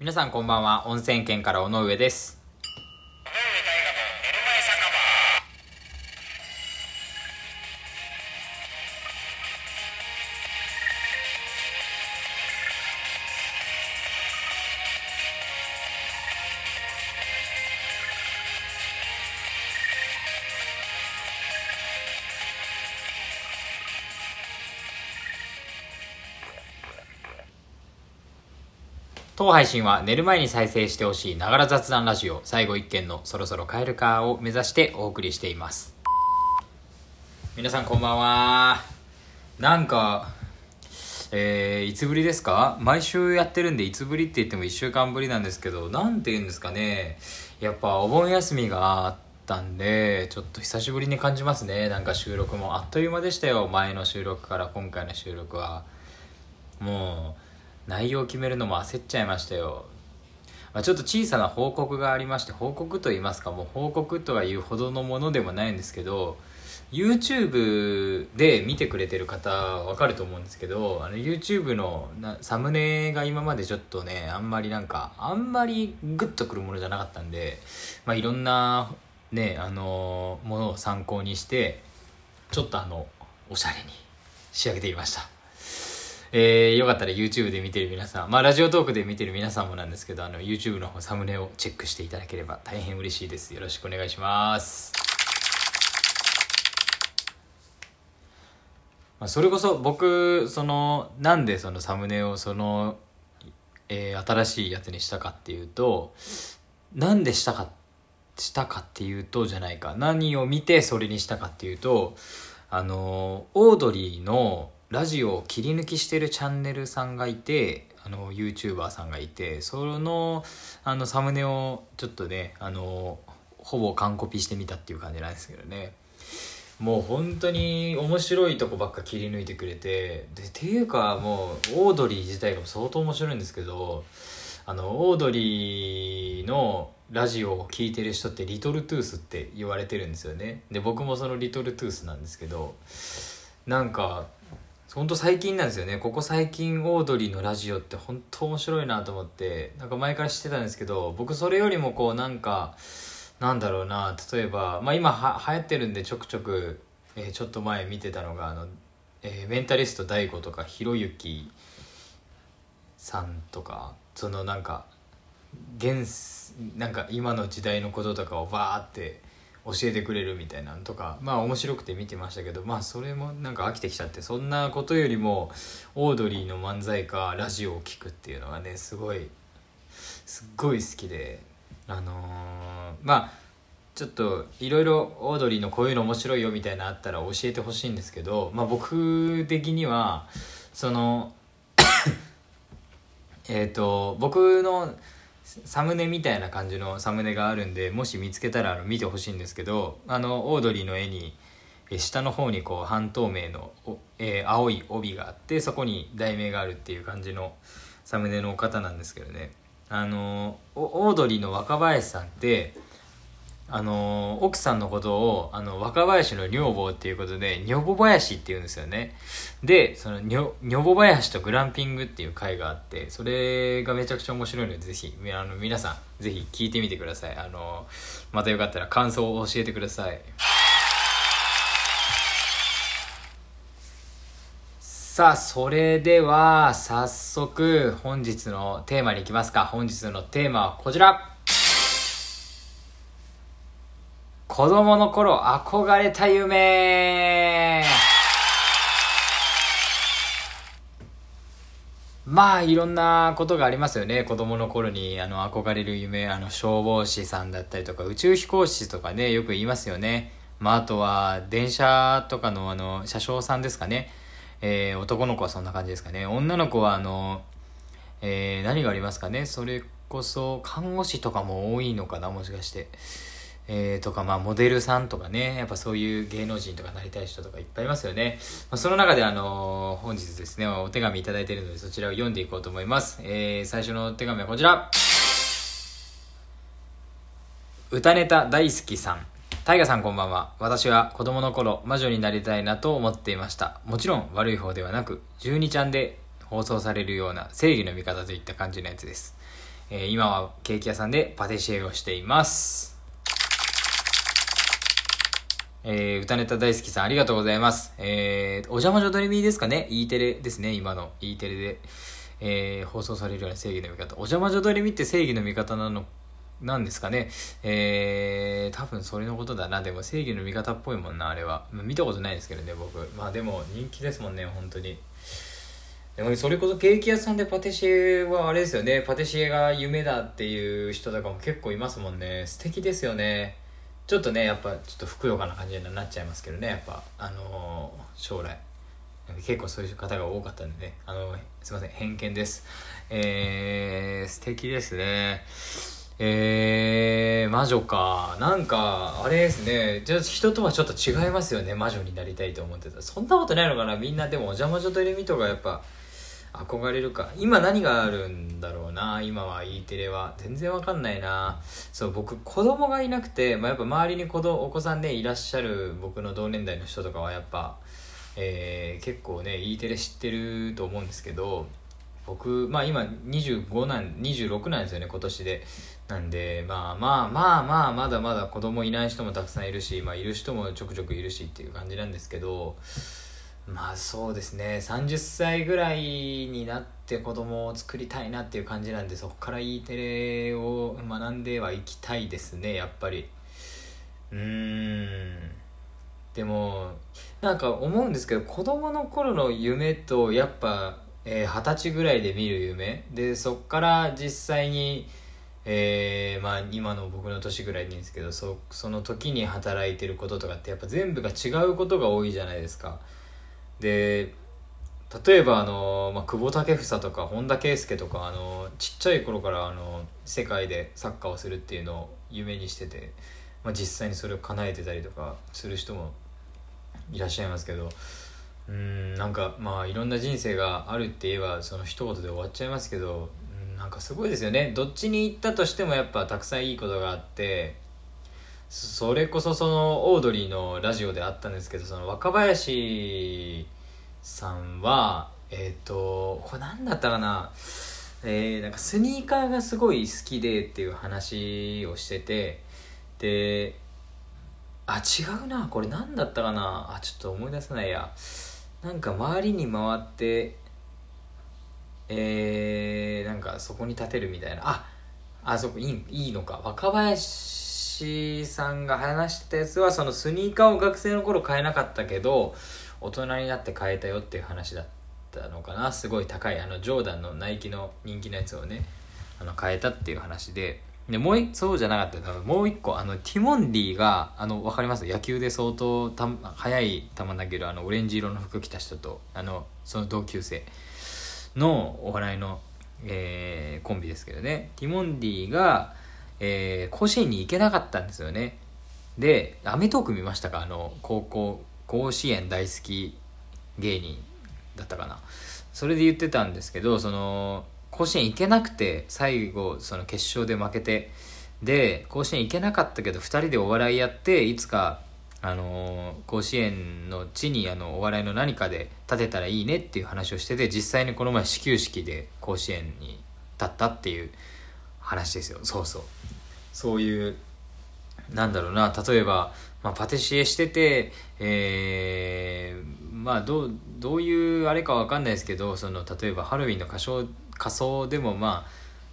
皆さんこんばんは。温泉県から尾上です。当配信は寝る前に再生してほしいながら雑談ラジオ。最後一件のそろそろ帰るかを目指してお送りしています。皆さんこんばんは。なんかえー、いつぶりですか？毎週やってるんでいつぶりって言っても1週間ぶりなんですけどなんて言うんですかね。やっぱお盆休みがあったんでちょっと久しぶりに感じますね。なんか収録もあっという間でしたよ。前の収録から今回の収録は。もう内容を決めるのも焦っちゃいましたよ、まあ、ちょっと小さな報告がありまして報告と言いますかもう報告とはいうほどのものでもないんですけど YouTube で見てくれてる方は分かると思うんですけどあの YouTube のなサムネが今までちょっとねあんまりなんかあんまりグッとくるものじゃなかったんで、まあ、いろんなねあのものを参考にしてちょっとあのおしゃれに仕上げてみました。えー、よかったら YouTube で見てる皆さん、まあ、ラジオトークで見てる皆さんもなんですけど、あの、YouTube の方、サムネをチェックしていただければ大変嬉しいです。よろしくお願いします。まあ、それこそ僕、その、なんでそのサムネをその、えー、新しいやつにしたかっていうと、なんでしたか、したかっていうとじゃないか、何を見てそれにしたかっていうと、あの、オードリーの、ラジオを切り抜きしてるチャンネルさんがいてあの YouTuber さんがいてそのあのサムネをちょっとねあのほぼ完コピしてみたっていう感じなんですけどね。もう本当に面白いとこばっか切り抜いてくれてでっていうかもうオードリー自体が相当面白いんですけどあのオードリーのラジオを聴いてる人ってリトルトゥースって言われてるんですよね。で僕もそのリトルトゥースなんですけどなんかほんと最近なんですよね。ここ最近オードリーのラジオって本当面白いなと思ってなんか前から知ってたんですけど僕それよりもこうなんかなんだろうな例えば、まあ、今は流行ってるんでちょくちょく、えー、ちょっと前見てたのがあの、えー、メンタリスト DAIGO とかひろゆきさんとかそのなんか現なんか今の時代のこととかをバーって教えてくれるみたいなのとかまあ面白くて見てましたけどまあそれもなんか飽きてきちゃってそんなことよりもオードリーの漫才かラジオを聴くっていうのがねすごいすっごい好きであのー、まあちょっといろいろオードリーのこういうの面白いよみたいなあったら教えてほしいんですけど、まあ、僕的にはそのえっと僕のサムネみたいな感じのサムネがあるんでもし見つけたら見てほしいんですけどあのオードリーの絵に下の方にこう半透明の、えー、青い帯があってそこに題名があるっていう感じのサムネの方なんですけどね。あのオードリーの若林さんってあの奥さんのことをあの若林の女房っていうことで女房林って言うんですよね。でその女房林とグランピングっていう回があってそれがめちゃくちゃ面白いのでぜひあの皆さんぜひ聞いてみてください。あのまたよかったら感想を教えてください。さあそれでは早速本日のテーマに行きますか。本日のテーマはこちら。子供の頃憧れた夢。まあいろんなことがありますよね。子供の頃にあの憧れる夢。あの消防士さんだったりとか宇宙飛行士とかねよく言いますよね。まああとは電車とかのあの車掌さんですかね。えー、男の子はそんな感じですかね。女の子はあの、えー、何がありますかね。それこそ看護師とかも多いのかなもしかして。えー、とか、まあ、モデルさんとかね、やっぱそういう芸能人とかなりたい人とかいっぱいいますよね。まあ、その中で、あのー、本日ですね、お手紙いただいているので、そちらを読んでいこうと思います。えー、最初のお手紙はこちら。歌ネタ大好きさん。タイガさんこんばんは。私は子供の頃、魔女になりたいなと思っていました。もちろん悪い方ではなく、12ちゃんで放送されるような正義の味方といった感じのやつです。えー、今はケーキ屋さんでパティシエをしています。えー、歌ネタ大好きさんありがとうございます。えー、お邪魔女ドレミですかね ?E テレですね、今の E テレで、えー、放送されるような正義の味方。お邪魔女ドレミって正義の味方なのなんですかね？えー、多分それのことだな。でも正義の味方っぽいもんな、あれは。見たことないですけどね、僕。まあでも人気ですもんね、本当に。でもそれこそケーキ屋さんでパティシエはあれですよね。パティシエが夢だっていう人とかも結構いますもんね。素敵ですよね。ちょっとね、やっぱちょっとふくよかな感じになっちゃいますけどね、やっぱ、あのー、将来。結構そういう方が多かったんでね、あのー、すいません、偏見です。えー、素敵ですね。えー、魔女か。なんか、あれですね。じゃ人とはちょっと違いますよね。魔女になりたいと思ってた。そんなことないのかなみんなでもお邪魔女とレミとかやっぱ憧れるか。今何があるんだろうな。今は E テレは。全然わかんないな。そう、僕子供がいなくて、まあ、やっぱ周りに子供、お子さんね、いらっしゃる僕の同年代の人とかはやっぱ、えー、結構ね、E テレ知ってると思うんですけど、僕、まあ今25なん、26なんですよね、今年で。なんで、まあまあまあまあ、まだまだ子供いない人もたくさんいるし、まあいる人もちょくちょくいるしっていう感じなんですけど、まあそうですね、30歳ぐらいになって子供を作りたいなっていう感じなんで、そこから E テレを学んではいきたいですね、やっぱり。うーん。でも、なんか思うんですけど、子供の頃の夢とやっぱ、えー、歳ぐらいで見る夢でそっから実際に、えー、まあ今の僕の年ぐらいでいいんですけどそその時に働いてることとかってやっぱ全部が違うことが多いじゃないですかで例えばあの、まあ、久保建英とか本田圭佑とかあのちっちゃい頃からあの世界でサッカーをするっていうのを夢にしてて、まあ、実際にそれを叶えてたりとかする人もいらっしゃいますけどうんなんかまあいろんな人生があるって言えばその一言で終わっちゃいますけどうんなんかすごいですよね。どっちに行ったとしてもやっぱたくさんいいことがあってそれこそそのオードリーのラジオであったんですけどその若林さんはえっ、ー、とこれ何だったかな？えー、なんかスニーカーがすごい好きでっていう話をしててであ違うな。これ何だったかな？あちょっと思い出せないや。なんか周りに回ってえー、なんかそこに立てるみたいな。ああそこいいいいのか。若林さんが話してたやつはそのスニーカーを学生の頃買えなかったけど大人になって買えたよっていう話だったのかな。すごい高いあのジョーダンのナイキの人気のやつをねあの買えたっていう話で。でもうそうじゃなかったもう一個あのティモンディがあの分かります？野球で相当た速い球投げるあのオレンジ色の服着た人とあのその同級生のお笑いの、えー、コンビですけどね。ティモンディが、えー、甲子園に行けなかったんですよね。で『アメトーク』見ましたか？あの高校甲子園大好き芸人だったかな。それで言ってたんですけどその甲子園行けなくて最後その決勝で負けてで甲子園行けなかったけど2人でお笑いやっていつかあの甲子園の地にあのお笑いの何かで立てたらいいねっていう話をしてて実際にこの前始球式で甲子園に立ったっていう話ですよ。そうそう。そういうなんだろうな例えば、まあ、パティシエしててえー、まあどうどういうあれかわかんないですけどその例えばハロウィンの歌唱仮装でもまあ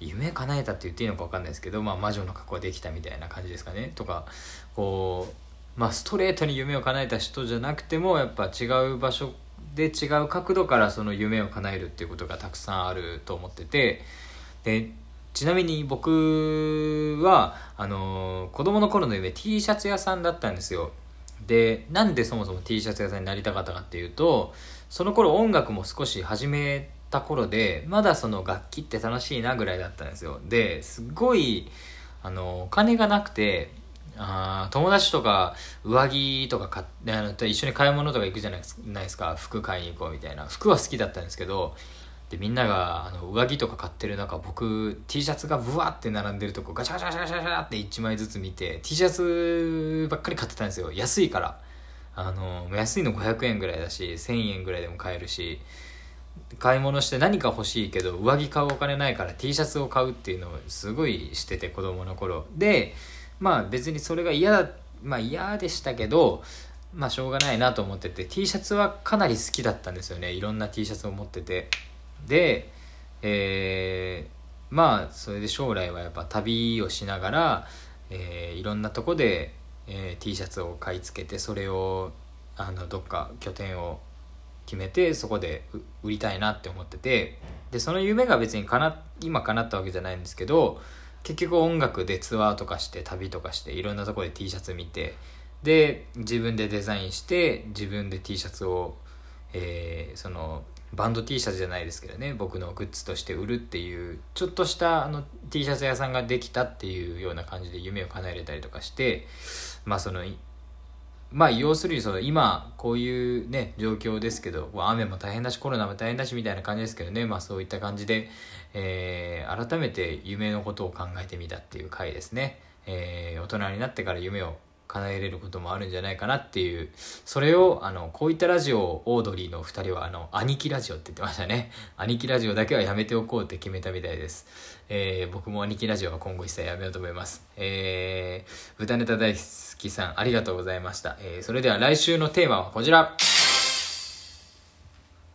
夢叶えたって言っていいのか分かんないですけど、まあ、魔女の格好できたみたいな感じですかね。とかこう、まあ、ストレートに夢を叶えた人じゃなくてもやっぱ違う場所で違う角度からその夢を叶えるっていうことがたくさんあると思っててでちなみに僕はあの子供の頃の夢 T シャツ屋さんだったんですよ。でなんでそもそも T シャツ屋さんになりたかったかっていうとその頃音楽も少し始めた頃でまだその楽器って楽しいなぐらいだったんですよ。ですごいあのお金がなくてあ友達とか上着とか買ってあの一緒に買い物とか行くじゃないですか。服買いに行こうみたいな。服は好きだったんですけどでみんながあの上着とか買ってる中僕 T シャツがブワって並んでるとこガチャガチャガチャガチャって1枚ずつ見て T シャツばっかり買ってたんですよ。安いから。あの安いの500円ぐらいだし1000円ぐらいでも買えるし買い物して何か欲しいけど上着買うお金ないから T シャツを買うっていうのをすごいしてて子供の頃。でまあ別にそれが嫌だまあ嫌でしたけどまあしょうがないなと思ってて T シャツはかなり好きだったんですよね。いろんな T シャツを持ってて。でえー、まあそれで将来はやっぱ旅をしながら、えー、いろんなとこで、えー、T シャツを買い付けてそれをあのどっか拠点を決めてそこで売りたいなって思っててでその夢が別にかな今叶ったわけじゃないんですけど結局音楽でツアーとかして旅とかしていろんなとこで T シャツ見てで自分でデザインして自分で T シャツを、えー、そのバンド T シャツじゃないですけどね僕のグッズとして売るっていうちょっとしたあの T シャツ屋さんができたっていうような感じで夢を叶えれたりとかしてまあそのまあ要するにその今こういうね状況ですけど雨も大変だしコロナも大変だしみたいな感じですけどねまあそういった感じで、えー、改めて夢のことを考えてみたっていう回ですね、えー、大人になってから夢を叶えれることもあるんじゃないかなっていう、それを、あの、こういったラジオオードリーの二人は、あの、兄貴ラジオって言ってましたね。兄貴ラジオだけはやめておこうって決めたみたいです。えー、僕も兄貴ラジオは今後一切やめようと思います。えー、豚ネタ大好きさん、ありがとうございました。えー、それでは来週のテーマはこちら。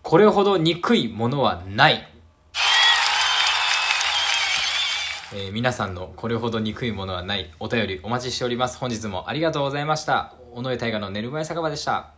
これほど憎いものはない。えー、皆さんのこれほど憎いものはないお便りお待ちしております。本日もありがとうございました。尾上大河の寝る前酒場でした。